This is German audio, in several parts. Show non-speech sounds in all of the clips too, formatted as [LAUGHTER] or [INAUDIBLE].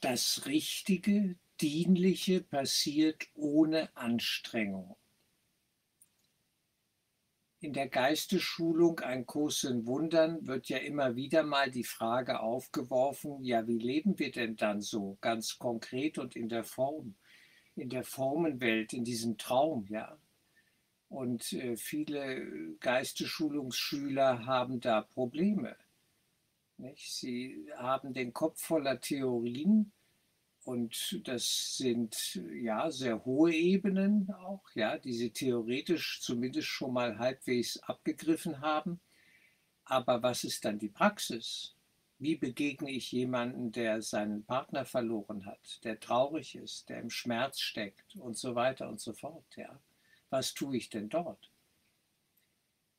Das Richtige, Dienliche passiert ohne Anstrengung. In der Geistesschulung Ein Kurs in Wundern wird ja immer wieder mal die Frage aufgeworfen, ja, wie leben wir denn dann so, ganz konkret und in der Form, in der Formenwelt, in diesem Traum, ja. Und äh, viele Geistesschulungsschüler haben da Probleme. Nicht? Sie haben den Kopf voller Theorien, und das sind ja sehr hohe Ebenen auch, ja, die sie theoretisch zumindest schon mal halbwegs abgegriffen haben. Aber was ist dann die Praxis? Wie begegne ich jemanden, der seinen Partner verloren hat, der traurig ist, der im Schmerz steckt und so weiter und so fort? Ja? Was tue ich denn dort?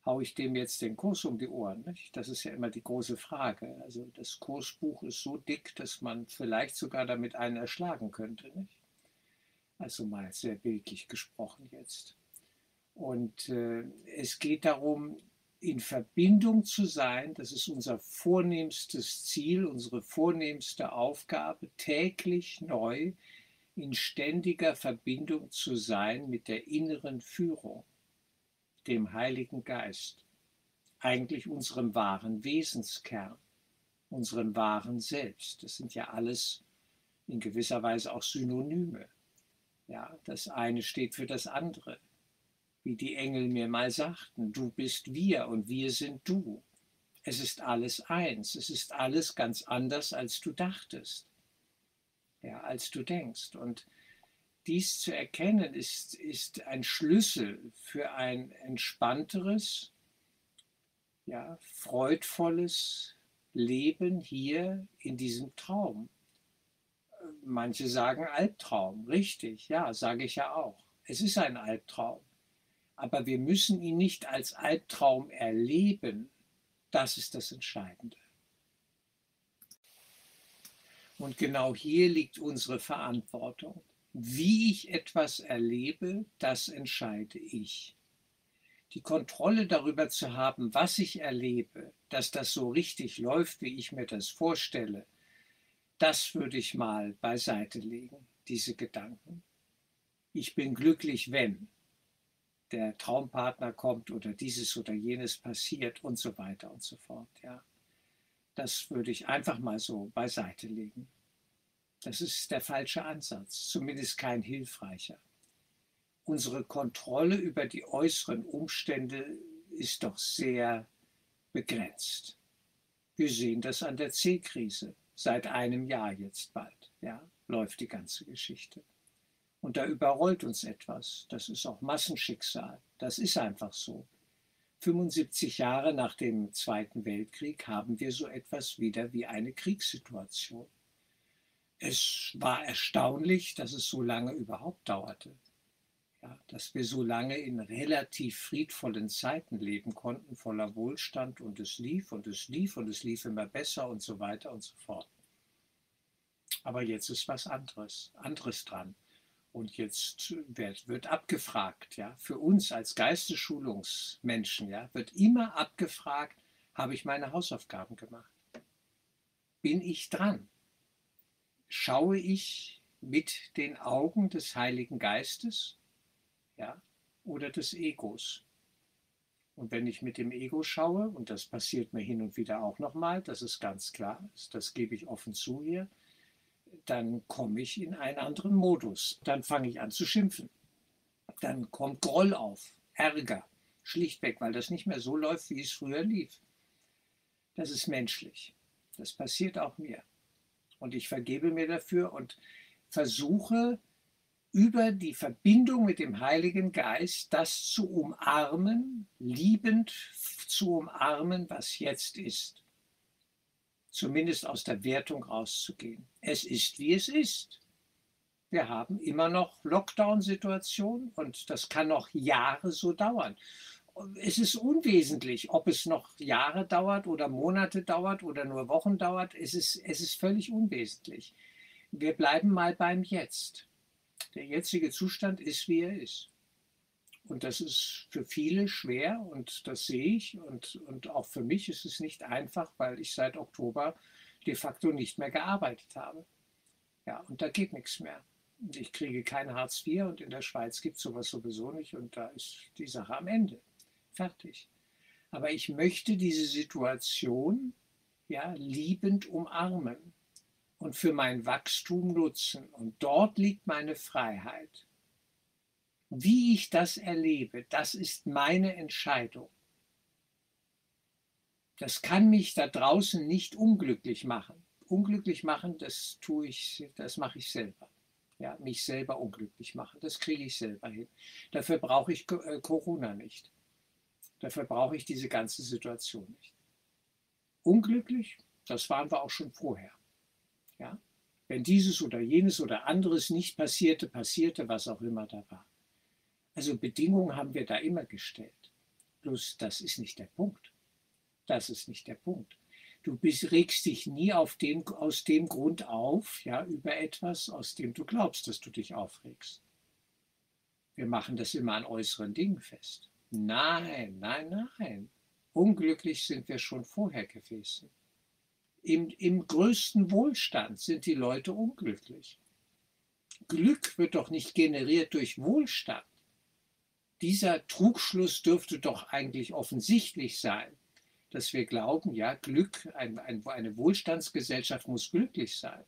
Haue ich dem jetzt den Kurs um die Ohren? Nicht? Das ist ja immer die große Frage. Also das Kursbuch ist so dick, dass man vielleicht sogar damit einen erschlagen könnte. Nicht? Also mal sehr bildlich gesprochen jetzt. Und äh, es geht darum, in Verbindung zu sein. Das ist unser vornehmstes Ziel, unsere vornehmste Aufgabe, täglich neu in ständiger Verbindung zu sein mit der inneren Führung dem Heiligen Geist, eigentlich unserem wahren Wesenskern, unserem wahren Selbst. Das sind ja alles in gewisser Weise auch Synonyme. Ja, das eine steht für das andere. Wie die Engel mir mal sagten, du bist wir und wir sind du. Es ist alles eins, es ist alles ganz anders, als du dachtest. Ja, als du denkst. Und dies zu erkennen, ist, ist ein Schlüssel für ein entspannteres, ja, freudvolles Leben hier in diesem Traum. Manche sagen Albtraum, richtig, ja, sage ich ja auch. Es ist ein Albtraum. Aber wir müssen ihn nicht als Albtraum erleben. Das ist das Entscheidende. Und genau hier liegt unsere Verantwortung. Wie ich etwas erlebe, das entscheide ich. Die Kontrolle darüber zu haben, was ich erlebe, dass das so richtig läuft, wie ich mir das vorstelle, das würde ich mal beiseite legen, diese Gedanken. Ich bin glücklich, wenn der Traumpartner kommt oder dieses oder jenes passiert und so weiter und so fort. Ja. Das würde ich einfach mal so beiseite legen. Das ist der falsche Ansatz, zumindest kein hilfreicher. Unsere Kontrolle über die äußeren Umstände ist doch sehr begrenzt. Wir sehen das an der C-Krise. Seit einem Jahr jetzt bald, ja, läuft die ganze Geschichte. Und da überrollt uns etwas. Das ist auch Massenschicksal. Das ist einfach so. 75 Jahre nach dem Zweiten Weltkrieg haben wir so etwas wieder wie eine Kriegssituation. Es war erstaunlich, dass es so lange überhaupt dauerte. Ja, dass wir so lange in relativ friedvollen Zeiten leben konnten, voller Wohlstand und es lief und es lief und es lief immer besser und so weiter und so fort. Aber jetzt ist was anderes, anderes dran. Und jetzt wird, wird abgefragt, ja, für uns als Geistesschulungsmenschen, ja, wird immer abgefragt, habe ich meine Hausaufgaben gemacht? Bin ich dran? Schaue ich mit den Augen des Heiligen Geistes ja, oder des Egos. Und wenn ich mit dem Ego schaue, und das passiert mir hin und wieder auch nochmal, das ist ganz klar, das gebe ich offen zu hier, dann komme ich in einen anderen Modus. Dann fange ich an zu schimpfen. Dann kommt Groll auf, Ärger, schlichtweg, weil das nicht mehr so läuft, wie es früher lief. Das ist menschlich. Das passiert auch mir. Und ich vergebe mir dafür und versuche über die Verbindung mit dem Heiligen Geist das zu umarmen, liebend zu umarmen, was jetzt ist. Zumindest aus der Wertung rauszugehen. Es ist, wie es ist. Wir haben immer noch Lockdown-Situationen und das kann noch Jahre so dauern es ist unwesentlich, ob es noch Jahre dauert oder Monate dauert oder nur Wochen dauert. Es ist, es ist völlig unwesentlich. Wir bleiben mal beim Jetzt. Der jetzige Zustand ist, wie er ist. Und das ist für viele schwer und das sehe ich. Und, und auch für mich ist es nicht einfach, weil ich seit Oktober de facto nicht mehr gearbeitet habe. Ja, und da geht nichts mehr. Ich kriege kein Hartz IV und in der Schweiz gibt es sowas sowieso nicht und da ist die Sache am Ende. Fertig. Aber ich möchte diese Situation ja, liebend umarmen und für mein Wachstum nutzen. Und dort liegt meine Freiheit. Wie ich das erlebe, das ist meine Entscheidung. Das kann mich da draußen nicht unglücklich machen. Unglücklich machen, das tue ich, das mache ich selber. Ja, mich selber unglücklich machen, das kriege ich selber hin. Dafür brauche ich äh, Corona nicht. Dafür brauche ich diese ganze Situation nicht. Unglücklich, das waren wir auch schon vorher. Ja? Wenn dieses oder jenes oder anderes nicht passierte, passierte, was auch immer da war. Also Bedingungen haben wir da immer gestellt. Bloß das ist nicht der Punkt. Das ist nicht der Punkt. Du bist, regst dich nie den, aus dem Grund auf, ja, über etwas, aus dem du glaubst, dass du dich aufregst. Wir machen das immer an äußeren Dingen fest. Nein, nein, nein. Unglücklich sind wir schon vorher gewesen. Im, Im größten Wohlstand sind die Leute unglücklich. Glück wird doch nicht generiert durch Wohlstand. Dieser Trugschluss dürfte doch eigentlich offensichtlich sein, dass wir glauben, ja, Glück, ein, ein, eine Wohlstandsgesellschaft muss glücklich sein.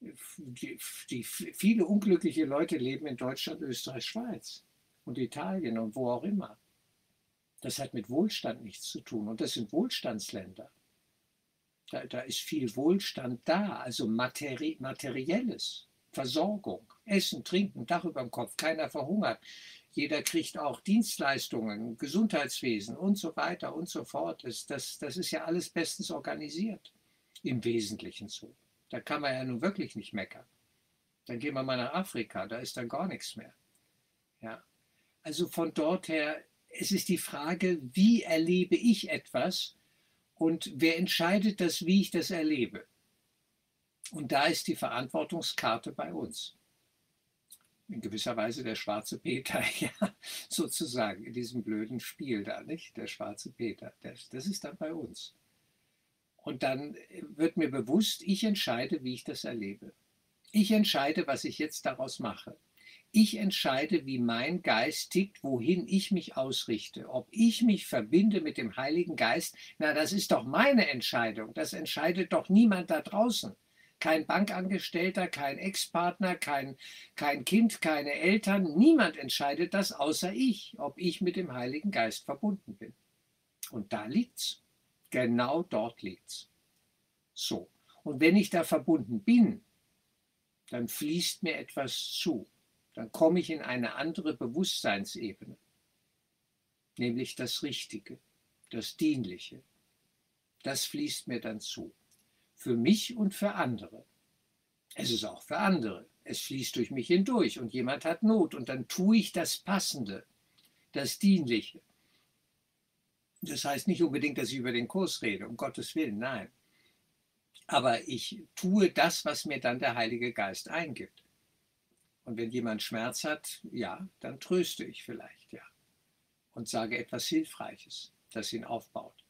Die, die, viele unglückliche Leute leben in Deutschland, Österreich, Schweiz und Italien und wo auch immer. Das hat mit Wohlstand nichts zu tun und das sind Wohlstandsländer. Da, da ist viel Wohlstand da, also materi materielles, Versorgung, Essen, Trinken, Dach über dem Kopf, keiner verhungert. Jeder kriegt auch Dienstleistungen, Gesundheitswesen und so weiter und so fort. Das, das, das ist ja alles bestens organisiert. Im Wesentlichen so. Da kann man ja nun wirklich nicht meckern. Dann gehen wir mal nach Afrika, da ist dann gar nichts mehr. Ja. Also von dort her, es ist die Frage, wie erlebe ich etwas und wer entscheidet das, wie ich das erlebe? Und da ist die Verantwortungskarte bei uns. In gewisser Weise der schwarze Peter, [LAUGHS] ja, sozusagen, in diesem blöden Spiel da, nicht? Der schwarze Peter, das, das ist dann bei uns. Und dann wird mir bewusst, ich entscheide, wie ich das erlebe. Ich entscheide, was ich jetzt daraus mache. Ich entscheide, wie mein Geist tickt, wohin ich mich ausrichte. Ob ich mich verbinde mit dem Heiligen Geist, na, das ist doch meine Entscheidung. Das entscheidet doch niemand da draußen. Kein Bankangestellter, kein Ex-Partner, kein, kein Kind, keine Eltern. Niemand entscheidet das außer ich, ob ich mit dem Heiligen Geist verbunden bin. Und da liegt's. Genau dort liegt's. So. Und wenn ich da verbunden bin, dann fließt mir etwas zu dann komme ich in eine andere Bewusstseinsebene, nämlich das Richtige, das Dienliche. Das fließt mir dann zu, für mich und für andere. Es ist auch für andere. Es fließt durch mich hindurch und jemand hat Not und dann tue ich das Passende, das Dienliche. Das heißt nicht unbedingt, dass ich über den Kurs rede, um Gottes Willen, nein. Aber ich tue das, was mir dann der Heilige Geist eingibt. Und wenn jemand Schmerz hat, ja, dann tröste ich vielleicht, ja. Und sage etwas Hilfreiches, das ihn aufbaut,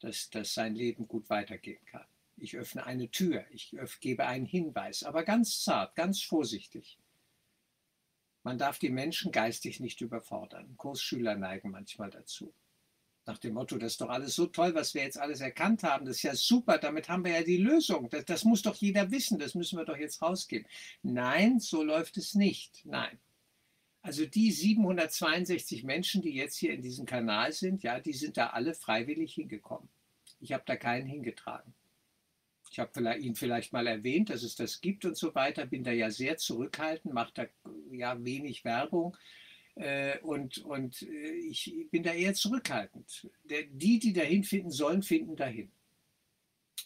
dass, dass sein Leben gut weitergehen kann. Ich öffne eine Tür, ich gebe einen Hinweis, aber ganz zart, ganz vorsichtig. Man darf die Menschen geistig nicht überfordern. Kursschüler neigen manchmal dazu. Nach dem Motto, das ist doch alles so toll, was wir jetzt alles erkannt haben. Das ist ja super, damit haben wir ja die Lösung. Das, das muss doch jeder wissen, das müssen wir doch jetzt rausgeben. Nein, so läuft es nicht. Nein. Also die 762 Menschen, die jetzt hier in diesem Kanal sind, ja, die sind da alle freiwillig hingekommen. Ich habe da keinen hingetragen. Ich habe ihn vielleicht mal erwähnt, dass es das gibt und so weiter, bin da ja sehr zurückhaltend, mache da ja wenig Werbung und, und äh, ich bin da eher zurückhaltend. Die, die dahin finden sollen, finden dahin.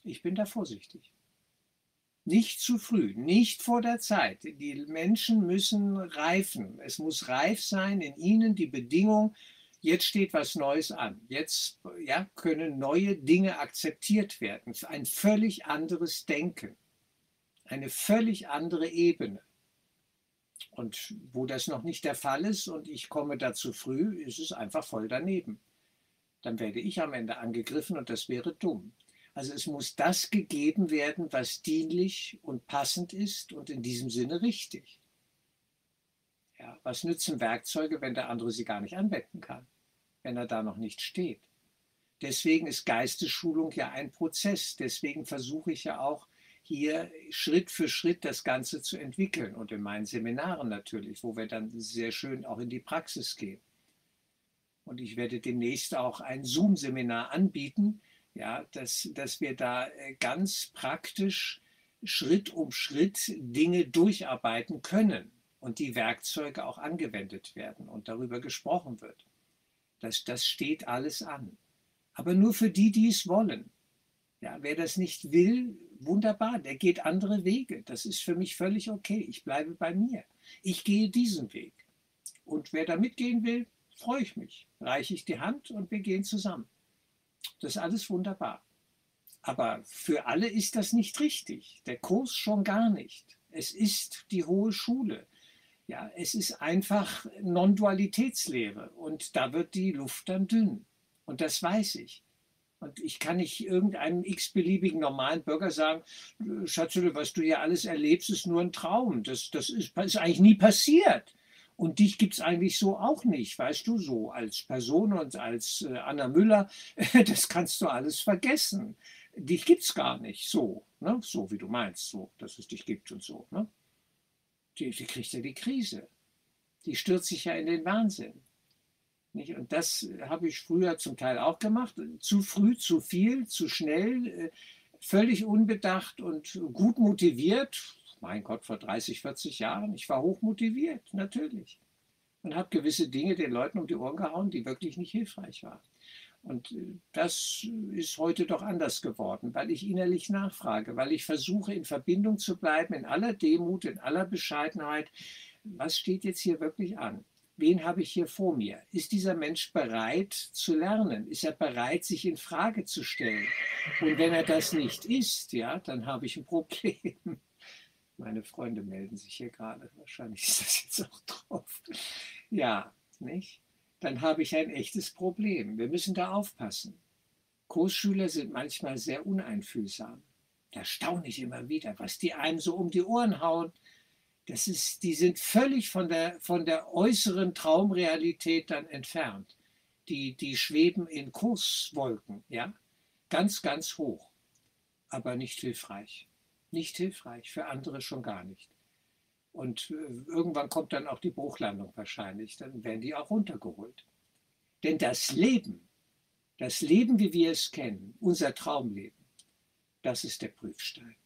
Ich bin da vorsichtig. Nicht zu früh, nicht vor der Zeit. Die Menschen müssen reifen. Es muss reif sein in ihnen die Bedingung, jetzt steht was Neues an. Jetzt ja, können neue Dinge akzeptiert werden. Ein völlig anderes Denken. Eine völlig andere Ebene. Und wo das noch nicht der Fall ist und ich komme dazu früh, ist es einfach voll daneben. Dann werde ich am Ende angegriffen und das wäre dumm. Also es muss das gegeben werden, was dienlich und passend ist und in diesem Sinne richtig. Ja, was nützen Werkzeuge, wenn der andere sie gar nicht anwenden kann, wenn er da noch nicht steht? Deswegen ist Geistesschulung ja ein Prozess. Deswegen versuche ich ja auch hier Schritt für Schritt das Ganze zu entwickeln und in meinen Seminaren natürlich, wo wir dann sehr schön auch in die Praxis gehen. Und ich werde demnächst auch ein Zoom-Seminar anbieten, ja, dass, dass wir da äh, ganz praktisch Schritt um Schritt Dinge durcharbeiten können und die Werkzeuge auch angewendet werden und darüber gesprochen wird. Das, das steht alles an. Aber nur für die, die es wollen. Ja, wer das nicht will, wunderbar, der geht andere Wege. Das ist für mich völlig okay. Ich bleibe bei mir. Ich gehe diesen Weg. Und wer da mitgehen will, freue ich mich. Reiche ich die Hand und wir gehen zusammen. Das ist alles wunderbar. Aber für alle ist das nicht richtig. Der Kurs schon gar nicht. Es ist die hohe Schule. Ja, es ist einfach Non-Dualitätslehre und da wird die Luft dann dünn. Und das weiß ich. Und ich kann nicht irgendeinem x-beliebigen normalen Bürger sagen, Schatzele, was du hier alles erlebst, ist nur ein Traum. Das, das ist, ist eigentlich nie passiert. Und dich gibt es eigentlich so auch nicht, weißt du, so als Person und als äh, Anna Müller, [LAUGHS] das kannst du alles vergessen. Dich gibt es gar nicht so, ne? so wie du meinst, so, dass es dich gibt und so. Ne? Die, die kriegt ja die Krise. Die stürzt sich ja in den Wahnsinn. Nicht? Und das habe ich früher zum Teil auch gemacht. Zu früh, zu viel, zu schnell, äh, völlig unbedacht und gut motiviert. Mein Gott, vor 30, 40 Jahren. Ich war hoch motiviert, natürlich. Und habe gewisse Dinge den Leuten um die Ohren gehauen, die wirklich nicht hilfreich waren. Und äh, das ist heute doch anders geworden, weil ich innerlich nachfrage, weil ich versuche, in Verbindung zu bleiben, in aller Demut, in aller Bescheidenheit. Was steht jetzt hier wirklich an? Wen habe ich hier vor mir? Ist dieser Mensch bereit zu lernen? Ist er bereit, sich in Frage zu stellen? Und wenn er das nicht ist, ja, dann habe ich ein Problem. [LAUGHS] Meine Freunde melden sich hier gerade. Wahrscheinlich ist das jetzt auch drauf. Ja, nicht? Dann habe ich ein echtes Problem. Wir müssen da aufpassen. Kursschüler sind manchmal sehr uneinfühlsam. Da staune ich immer wieder, was die einem so um die Ohren hauen das ist, die sind völlig von der, von der äußeren Traumrealität dann entfernt. Die, die schweben in Kurswolken, ja, ganz, ganz hoch, aber nicht hilfreich. Nicht hilfreich, für andere schon gar nicht. Und äh, irgendwann kommt dann auch die Bruchlandung wahrscheinlich, dann werden die auch runtergeholt. Denn das Leben, das Leben, wie wir es kennen, unser Traumleben, das ist der Prüfstein.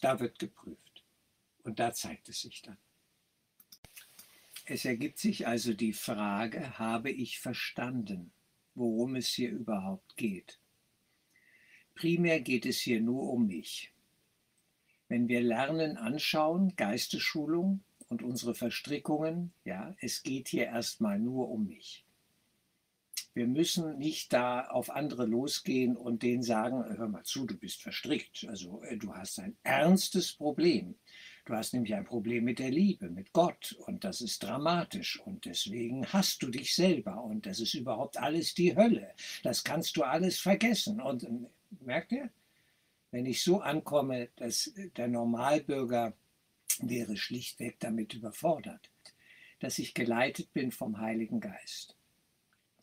Da wird geprüft. Und da zeigt es sich dann. Es ergibt sich also die Frage, habe ich verstanden, worum es hier überhaupt geht? Primär geht es hier nur um mich. Wenn wir Lernen anschauen, Geistesschulung und unsere Verstrickungen, ja, es geht hier erstmal nur um mich. Wir müssen nicht da auf andere losgehen und denen sagen, hör mal zu, du bist verstrickt. Also äh, du hast ein ernstes Problem. Du hast nämlich ein Problem mit der Liebe, mit Gott und das ist dramatisch und deswegen hast du dich selber und das ist überhaupt alles die Hölle. Das kannst du alles vergessen und merkt ihr? Wenn ich so ankomme, dass der Normalbürger wäre schlichtweg damit überfordert, dass ich geleitet bin vom Heiligen Geist,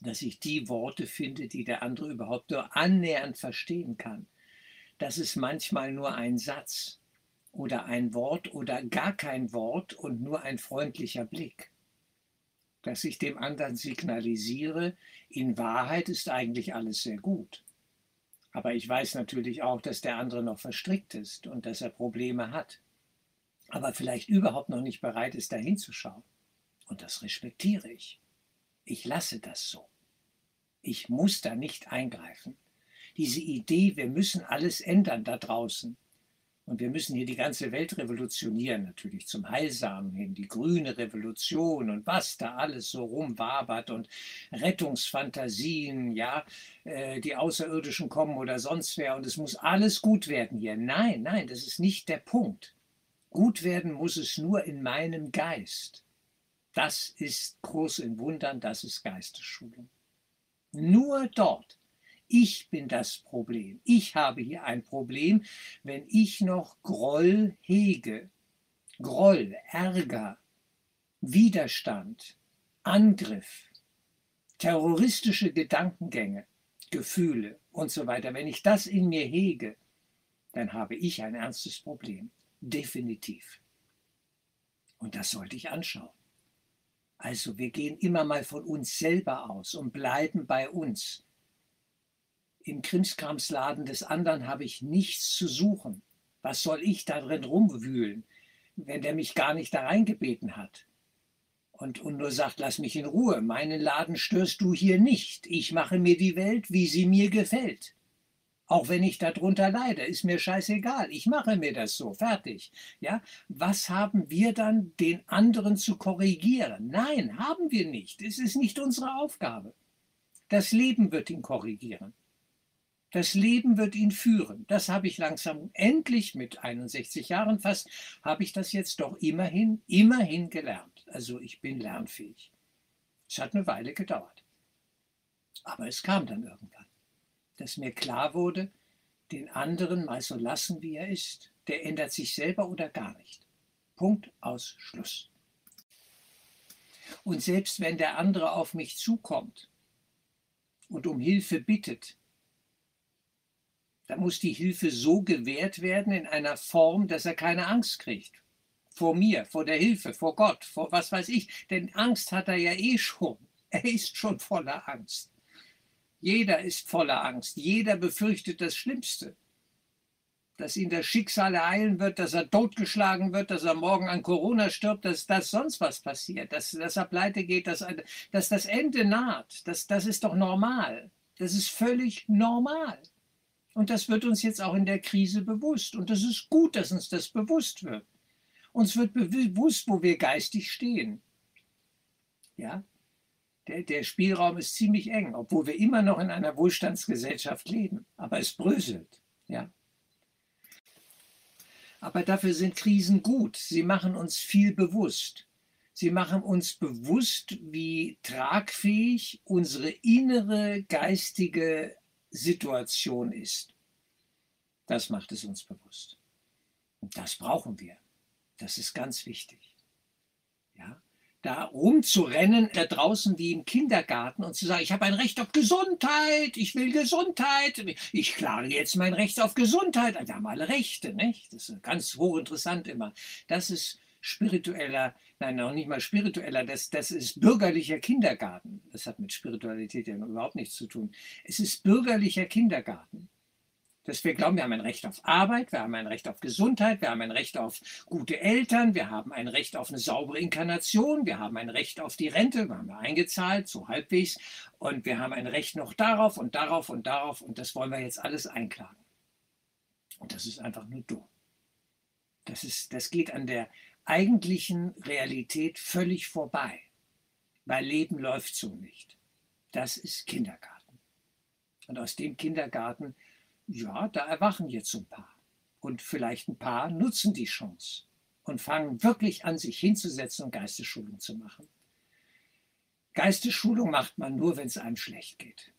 dass ich die Worte finde, die der andere überhaupt nur annähernd verstehen kann. Das ist manchmal nur ein Satz, oder ein Wort oder gar kein Wort und nur ein freundlicher Blick. Dass ich dem anderen signalisiere, in Wahrheit ist eigentlich alles sehr gut. Aber ich weiß natürlich auch, dass der andere noch verstrickt ist und dass er Probleme hat. Aber vielleicht überhaupt noch nicht bereit ist, dahin zu schauen. Und das respektiere ich. Ich lasse das so. Ich muss da nicht eingreifen. Diese Idee, wir müssen alles ändern da draußen, und wir müssen hier die ganze Welt revolutionieren, natürlich zum Heilsamen hin, die grüne Revolution und was da alles so rumwabert und Rettungsfantasien, ja, äh, die Außerirdischen kommen oder sonst wer und es muss alles gut werden hier. Nein, nein, das ist nicht der Punkt. Gut werden muss es nur in meinem Geist. Das ist Kurs in Wundern, das ist Geistesschulung. Nur dort, Ich bin das Problem. Ich habe hier ein Problem, wenn ich noch Groll hege. Groll, Ärger, Widerstand, Angriff, terroristische Gedankengänge, Gefühle und so weiter. Wenn ich das in mir hege, dann habe ich ein ernstes Problem. Definitiv. Und das sollte ich anschauen. Also wir gehen immer mal von uns selber aus und bleiben bei uns. Im Krimskramsladen des anderen habe ich nichts zu suchen. Was soll ich da drin rumwühlen, wenn der mich gar nicht da reingebeten hat? Und, und nur sagt, lass mich in Ruhe, meinen Laden störst du hier nicht. Ich mache mir die Welt, wie sie mir gefällt. Auch wenn ich darunter leide, ist mir scheißegal. Ich mache mir das so, fertig. Ja, was haben wir dann, den anderen zu korrigieren? Nein, haben wir nicht. Es ist nicht unsere Aufgabe. Das Leben wird ihn korrigieren. Das Leben wird ihn führen. Das habe ich langsam, endlich mit 61 Jahren fast, habe ich das jetzt doch immerhin, immerhin gelernt. Also ich bin lernfähig. Es hat eine Weile gedauert. Aber es kam dann irgendwann dass mir klar wurde, den anderen mal so lassen, wie er ist. Der ändert sich selber oder gar nicht. Punkt aus Schluss. Und selbst wenn der andere auf mich zukommt und um Hilfe bittet, dann muss die Hilfe so gewährt werden in einer Form, dass er keine Angst kriegt. Vor mir, vor der Hilfe, vor Gott, vor was weiß ich. Denn Angst hat er ja eh schon. [LAUGHS] Er ist schon voller Angst. Jeder ist voller Angst. Jeder befürchtet das Schlimmste. Dass ihn das Schicksal ereilen wird, dass er totgeschlagen wird, dass er morgen an Corona stirbt, dass, dass sonst was passiert, dass, dass er pleite geht, dass, dass das Ende naht. Das, das ist doch normal. Das ist völlig normal. Und das wird uns jetzt auch in der Krise bewusst. Und das ist gut, dass uns das bewusst wird. Uns wird bewusst, wo wir geistig stehen. Ja, der, der Spielraum ist ziemlich eng, obwohl wir immer noch in einer Wohlstandsgesellschaft leben. Aber es bröselt. Ja. Aber dafür sind Krisen gut. Sie machen uns viel bewusst. Sie machen uns bewusst, wie tragfähig unsere innere geistige Situation ist. Das macht es uns bewusst. Und das brauchen wir. Das ist ganz wichtig da rumzurennen, da draußen wie im Kindergarten und zu sagen, ich habe ein Recht auf Gesundheit, ich will Gesundheit, ich klage jetzt mein Recht auf Gesundheit. Wir haben alle Rechte, nicht? Das ist ganz hochinteressant immer. Das ist spiritueller, nein, noch nicht mal spiritueller, das, das ist bürgerlicher Kindergarten. Das hat mit Spiritualität ja überhaupt nichts zu tun. Es ist bürgerlicher Kindergarten dass wir glauben, wir haben ein Recht auf Arbeit, wir haben ein Recht auf Gesundheit, wir haben ein Recht auf gute Eltern, wir haben ein Recht auf eine saubere Inkarnation, wir haben ein Recht auf die Rente, wir haben wir eingezahlt, so halbwegs, und wir haben ein Recht noch darauf und darauf und darauf und das wollen wir jetzt alles einklagen. Und das ist einfach nur dumm. Das, ist, das geht an der eigentlichen Realität völlig vorbei, weil Leben läuft so nicht. Das ist Kindergarten. Und aus dem Kindergarten ja, da erwachen jetzt ein paar. Und vielleicht ein paar nutzen die Chance und fangen wirklich an, sich hinzusetzen und Geistesschulung zu machen. Geistesschulung macht man nur, wenn es einem schlecht geht.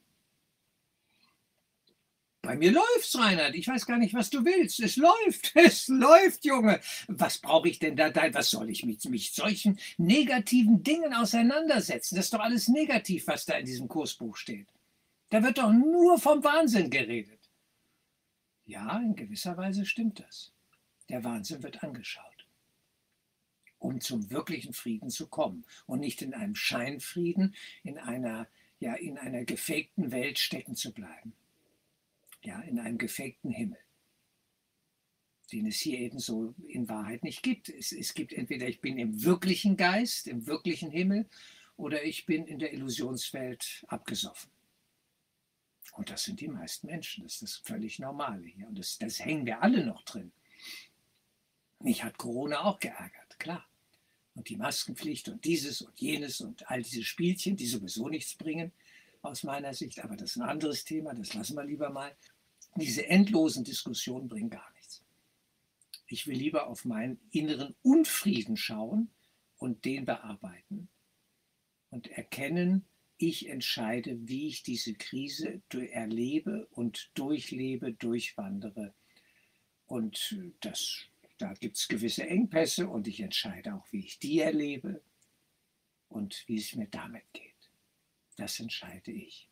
Bei mir läuft's, Reinhard. Ich weiß gar nicht, was du willst. Es läuft, [LAUGHS] es läuft, Junge. Was brauche ich denn da? Was soll ich mit mich solchen negativen Dingen auseinandersetzen? Das ist doch alles negativ, was da in diesem Kursbuch steht. Da wird doch nur vom Wahnsinn geredet. Ja, in gewisser Weise stimmt das. Der Wahnsinn wird angeschaut, um zum wirklichen Frieden zu kommen und nicht in einem Scheinfrieden, in einer, ja, in einer gefakten Welt stecken zu bleiben. Ja, in einem gefakten Himmel den es hier eben so in Wahrheit nicht gibt. Es, es, gibt entweder ich bin im wirklichen Geist, im wirklichen Himmel, oder ich bin in der Illusionswelt abgesoffen. Und das sind die meisten Menschen. Das ist das völlig Normale hier. Und das, das hängen wir alle noch drin. Mich hat Corona auch geärgert, klar. Und die Maskenpflicht und dieses und jenes und all diese Spielchen, die sowieso nichts bringen, aus meiner Sicht. Aber das ist ein anderes Thema, das lassen wir lieber mal. Diese endlosen Diskussionen bringen gar nichts. Ich will lieber auf meinen inneren Unfrieden schauen und den bearbeiten und erkennen, Ich entscheide, wie ich diese Krise erlebe und durchlebe, durchwandere. Und das, da gibt es gewisse Engpässe und ich entscheide auch, wie ich die erlebe und wie es mir damit geht. Das entscheide ich.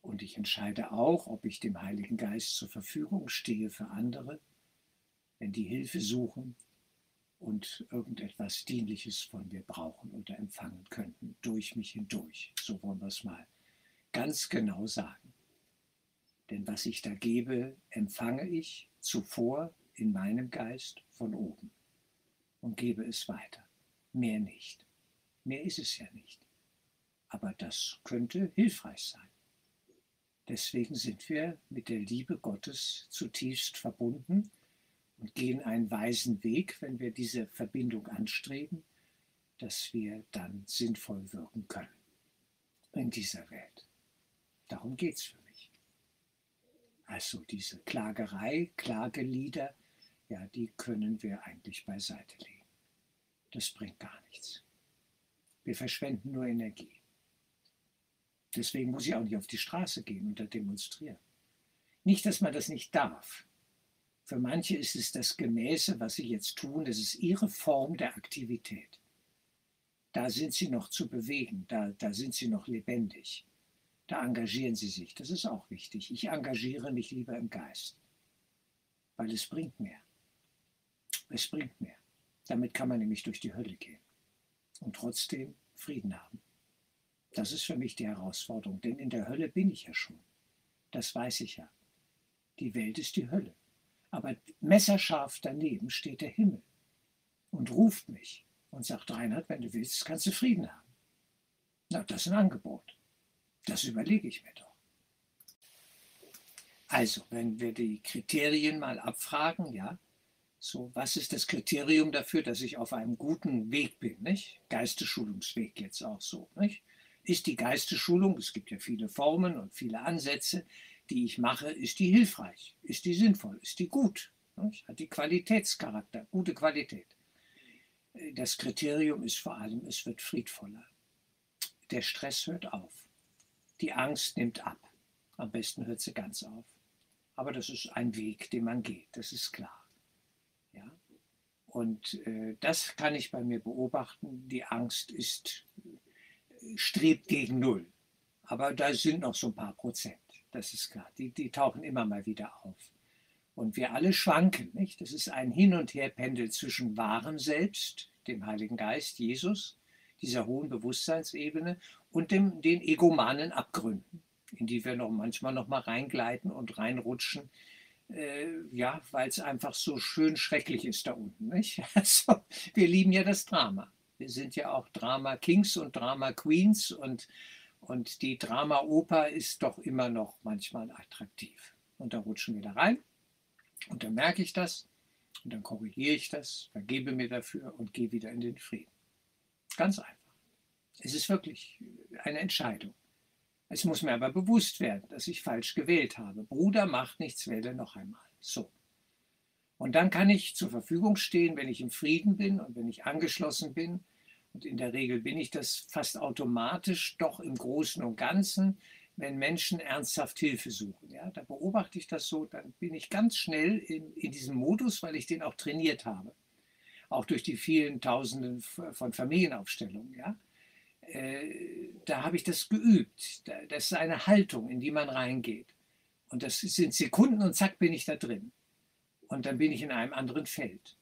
Und ich entscheide auch, ob ich dem Heiligen Geist zur Verfügung stehe für andere, wenn die Hilfe suchen und irgendetwas Dienliches von mir brauchen oder empfangen könnten, durch mich hindurch. So wollen wir es mal ganz genau sagen. Denn was ich da gebe, empfange ich zuvor in meinem Geist von oben und gebe es weiter. Mehr nicht. Mehr ist es ja nicht. Aber das könnte hilfreich sein. Deswegen sind wir mit der Liebe Gottes zutiefst verbunden und gehen einen weisen Weg, wenn wir diese Verbindung anstreben, dass wir dann sinnvoll wirken können in dieser Welt. Darum geht es für mich. Also diese Klagerei, Klagelieder, ja, die können wir eigentlich beiseite legen. Das bringt gar nichts. Wir verschwenden nur Energie. Deswegen muss ich auch nicht auf die Straße gehen und da demonstrieren. Nicht, dass man das nicht darf. Für manche ist es das Gemäße, was sie jetzt tun, das ist ihre Form der Aktivität. Da sind sie noch zu bewegen, da, da sind sie noch lebendig. Da engagieren sie sich, das ist auch wichtig. Ich engagiere mich lieber im Geist, weil es bringt mehr. Es bringt mehr. Damit kann man nämlich durch die Hölle gehen und trotzdem Frieden haben. Das ist für mich die Herausforderung, denn in der Hölle bin ich ja schon. Das weiß ich ja. Die Welt ist die Hölle. Aber messerscharf daneben steht der Himmel und ruft mich und sagt, Reinhard, wenn du willst, kannst du Frieden haben. Na, das ist ein Angebot. Das überlege ich mir doch. Also, wenn wir die Kriterien mal abfragen, ja, so, was ist das Kriterium dafür, dass ich auf einem guten Weg bin, nicht? Geisteschulungsweg jetzt auch so, nicht? Ist die Geisteschulung, es gibt ja viele Formen und viele Ansätze, die ich mache, ist die hilfreich, ist die sinnvoll, ist die gut, nicht? hat die Qualitätscharakter, gute Qualität. Das Kriterium ist vor allem, es wird friedvoller. Der Stress hört auf. Die Angst nimmt ab. Am besten hört sie ganz auf. Aber das ist ein Weg, den man geht, das ist klar. Ja? Und äh, das kann ich bei mir beobachten. Die Angst ist, strebt gegen Null. Aber da sind noch so ein paar Prozent das ist klar. Die, die tauchen immer mal wieder auf. Und wir alle schwanken, nicht? Das ist ein Hin- und Herpendel zwischen wahrem Selbst, dem Heiligen Geist, Jesus, dieser hohen Bewusstseinsebene, und dem, den egomanen Abgründen, in die wir noch manchmal noch mal reingleiten und reinrutschen, äh, ja, weil es einfach so schön schrecklich ist da unten. Nicht? [LAUGHS] Also, wir lieben ja das Drama. Wir sind ja auch Drama Kings und Drama Queens und und die Drama-Oper ist doch immer noch manchmal attraktiv. Und da rutschen wir da rein und dann merke ich das und dann korrigiere ich das, vergebe mir dafür und gehe wieder in den Frieden. Ganz einfach. Es ist wirklich eine Entscheidung. Es muss mir aber bewusst werden, dass ich falsch gewählt habe. Bruder macht nichts, wähle noch einmal. So. Und dann kann ich zur Verfügung stehen, wenn ich im Frieden bin und wenn ich angeschlossen bin und in der Regel bin ich das fast automatisch doch im Großen und Ganzen, wenn Menschen ernsthaft Hilfe suchen. Ja, da beobachte ich das so, dann bin ich ganz schnell in, in diesem Modus, weil ich den auch trainiert habe. Auch durch die vielen Tausenden von Familienaufstellungen. Ja. Äh, da habe ich das geübt. Das ist eine Haltung, in die man reingeht. Und das sind Sekunden und zack bin ich da drin. Und dann bin ich in einem anderen Feld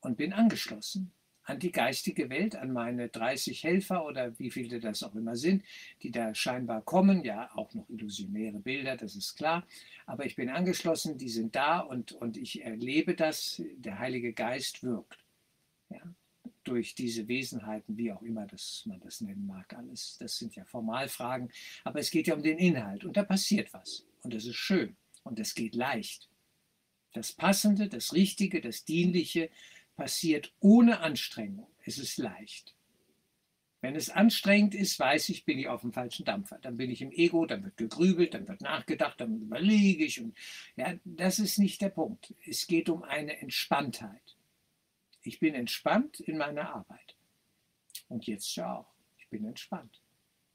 und bin angeschlossen an die geistige Welt, an meine 30 Helfer oder wie viele das auch immer sind, die da scheinbar kommen. Ja, auch noch illusionäre Bilder, das ist klar. Aber ich bin angeschlossen, die sind da und, und ich erlebe das. Der Heilige Geist wirkt. Ja, durch diese Wesenheiten, wie auch immer das, man das nennen mag, alles. Das sind ja Formalfragen. Aber es geht ja um den Inhalt und da passiert was. Und das ist schön und das geht leicht. Das Passende, das Richtige, das Dienliche, passiert ohne Anstrengung. Es ist leicht. Wenn es anstrengend ist, weiß ich, bin ich auf dem falschen Dampfer. Dann bin ich im Ego, dann wird gegrübelt, dann wird nachgedacht, dann überlege ich. Und, ja, das ist nicht der Punkt. Es geht um eine Entspanntheit. Ich bin entspannt in meiner Arbeit. Und jetzt ja auch. Ich bin entspannt.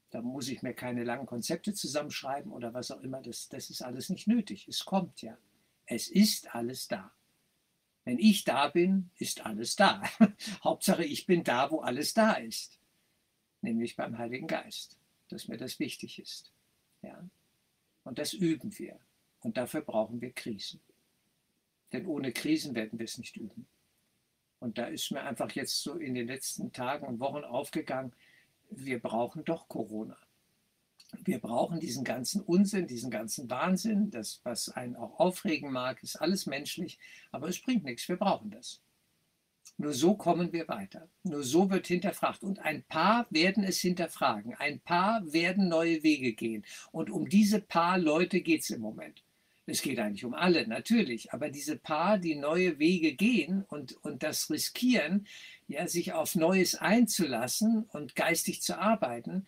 Da muss ich mir keine langen Konzepte zusammenschreiben oder was auch immer. Das, das ist alles nicht nötig. Es kommt ja. Es ist alles da. Wenn ich da bin, ist alles da. [LAUGHS] Hauptsache, ich bin da, wo alles da ist. Nämlich beim Heiligen Geist. Dass mir das wichtig ist. Ja? Und das üben wir. Und dafür brauchen wir Krisen. Denn ohne Krisen werden wir es nicht üben. Und da ist mir einfach jetzt so in den letzten Tagen und Wochen aufgegangen, wir brauchen doch Corona. Wir brauchen diesen ganzen Unsinn, diesen ganzen Wahnsinn, das, was einen auch aufregen mag, ist alles menschlich, aber es bringt nichts, wir brauchen das. Nur so kommen wir weiter. Nur so wird hinterfragt. Und ein paar werden es hinterfragen. Ein paar werden neue Wege gehen. Und um diese paar Leute geht es im Moment. Es geht eigentlich um alle, natürlich. Aber diese paar, die neue Wege gehen und, und das riskieren, ja, sich auf Neues einzulassen und geistig zu arbeiten,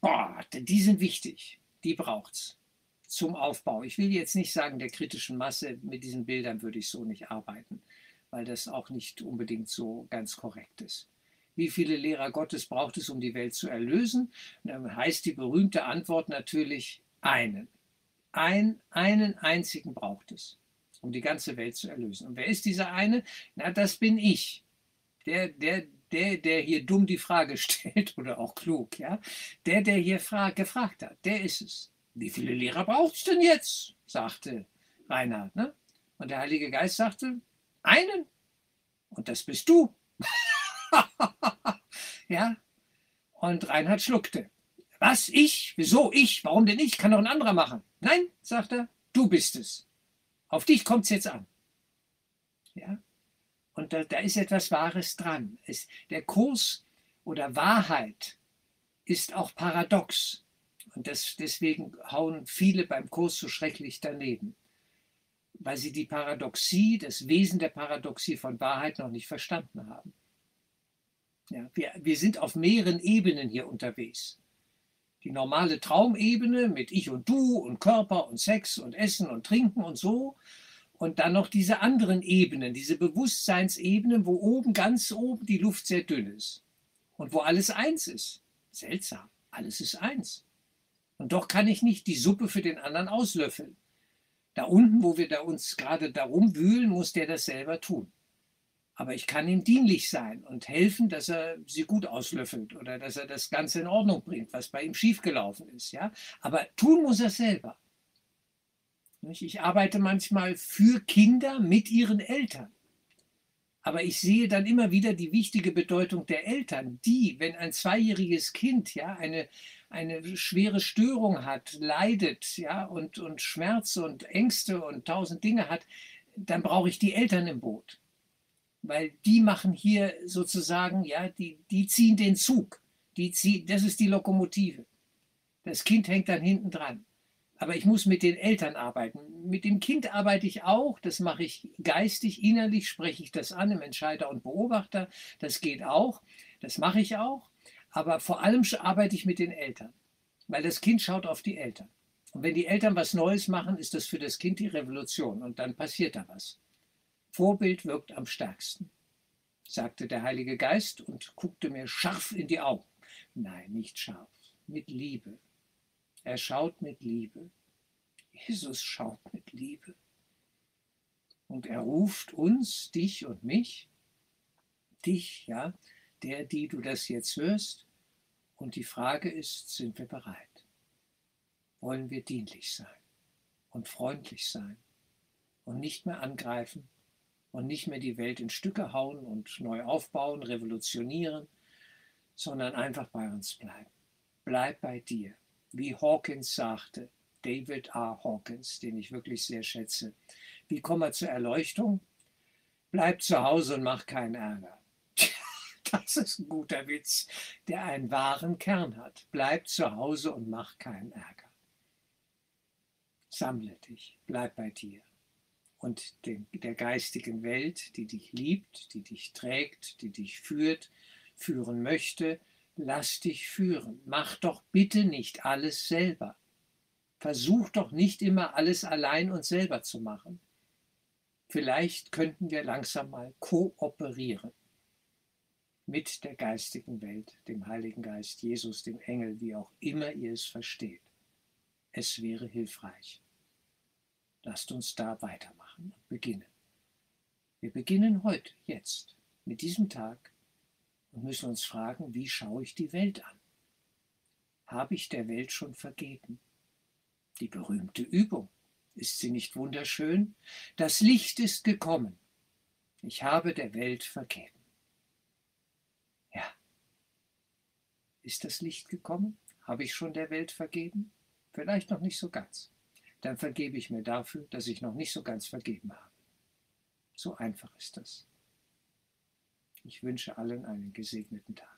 boah, die sind wichtig. Die braucht es zum Aufbau. Ich will jetzt nicht sagen, der kritischen Masse, mit diesen Bildern würde ich so nicht arbeiten, weil das auch nicht unbedingt so ganz korrekt ist. Wie viele Lehrer Gottes braucht es, um die Welt zu erlösen? dann heißt die berühmte Antwort natürlich einen. Ein, einen einzigen braucht es, um die ganze Welt zu erlösen. Und wer ist dieser eine? Na, das bin ich der, der, der, der hier dumm die Frage [LAUGHS] stellt oder auch klug, ja, der, der hier fra gefragt hat, der ist es. Wie viele Lehrer braucht es denn jetzt? sagte Reinhard. Ne? Und der Heilige Geist sagte, einen. Und das bist du. [LAUGHS] ja. Und Reinhard schluckte. Was? Ich? Wieso ich? Warum denn ich? Kann doch ein anderer machen. Nein, sagt er, du bist es. Auf dich kommt es jetzt an. Ja. Und da, da ist etwas Wahres dran. Es, der Kurs oder Wahrheit ist auch paradox. Und das, deswegen hauen viele beim Kurs so schrecklich daneben, weil sie die Paradoxie, das Wesen der Paradoxie von Wahrheit noch nicht verstanden haben. Ja, wir, wir sind auf mehreren Ebenen hier unterwegs. Die normale Traumebene mit Ich und Du und Körper und Sex und Essen und Trinken und so. Und dann noch diese anderen Ebenen, diese Bewusstseinsebenen, wo oben, ganz oben die Luft sehr dünn ist und wo alles eins ist. Seltsam, alles ist eins. Und doch kann ich nicht die Suppe für den anderen auslöffeln. Da unten, wo wir da uns gerade darum wühlen, muss der das selber tun. Aber ich kann ihm dienlich sein und helfen, dass er sie gut auslöffelt oder dass er das Ganze in Ordnung bringt, was bei ihm schiefgelaufen ist. Ja? Aber tun muss er selber. Ich arbeite manchmal für Kinder mit ihren Eltern. Aber ich sehe dann immer wieder die wichtige Bedeutung der Eltern, die, wenn ein zweijähriges Kind ja, eine, eine schwere Störung hat, leidet ja, und, und Schmerz und Ängste und tausend Dinge hat, dann brauche ich die Eltern im Boot. Weil die machen hier sozusagen, ja, die, die ziehen den Zug. Die ziehen, das ist die Lokomotive. Das Kind hängt dann hinten dran. Aber ich muss mit den Eltern arbeiten. Mit dem Kind arbeite ich auch. Das mache ich geistig, innerlich spreche ich das an im Entscheider und Beobachter. Das geht auch. Das mache ich auch. Aber vor allem arbeite ich mit den Eltern, weil das Kind schaut auf die Eltern. Und wenn die Eltern was Neues machen, ist das für das Kind die Revolution und dann passiert da was. Vorbild wirkt am stärksten, sagte der Heilige Geist und guckte mir scharf in die Augen. Nein, nicht scharf, mit Liebe, er schaut mit Liebe. Jesus schaut mit Liebe. Und er ruft uns, dich und mich, dich, ja, der, die du das jetzt hörst. Und die Frage ist, sind wir bereit? Wollen wir dienlich sein und freundlich sein und nicht mehr angreifen und nicht mehr die Welt in Stücke hauen und neu aufbauen, revolutionieren, sondern einfach bei uns bleiben. Bleib bei dir wie Hawkins sagte, David R. Hawkins, den ich wirklich sehr schätze. Wie kommen wir zur Erleuchtung? Bleib zu Hause und mach keinen Ärger. [LAUGHS] Das ist ein guter Witz, der einen wahren Kern hat. Bleib zu Hause und mach keinen Ärger. Sammle dich, bleib bei dir und den, der geistigen Welt, die dich liebt, die dich trägt, die dich führt, führen möchte, lass dich führen. Mach doch bitte nicht alles selber. Versuch doch nicht immer alles allein und selber zu machen. Vielleicht könnten wir langsam mal kooperieren. mit der geistigen Welt, dem Heiligen Geist, Jesus, dem Engel, wie auch immer ihr es versteht. Es wäre hilfreich. Lasst uns da weitermachen und beginnen. Wir beginnen heute, jetzt, mit diesem Tag und müssen uns fragen, wie schaue ich die Welt an? Habe ich der Welt schon vergeben? Die berühmte Übung. Ist sie nicht wunderschön? Das Licht ist gekommen. Ich habe der Welt vergeben. Ja. Ist das Licht gekommen? Habe ich schon der Welt vergeben? Vielleicht noch nicht so ganz. Dann vergebe ich mir dafür, dass ich noch nicht so ganz vergeben habe. So einfach ist das. Ich wünsche allen einen gesegneten Tag.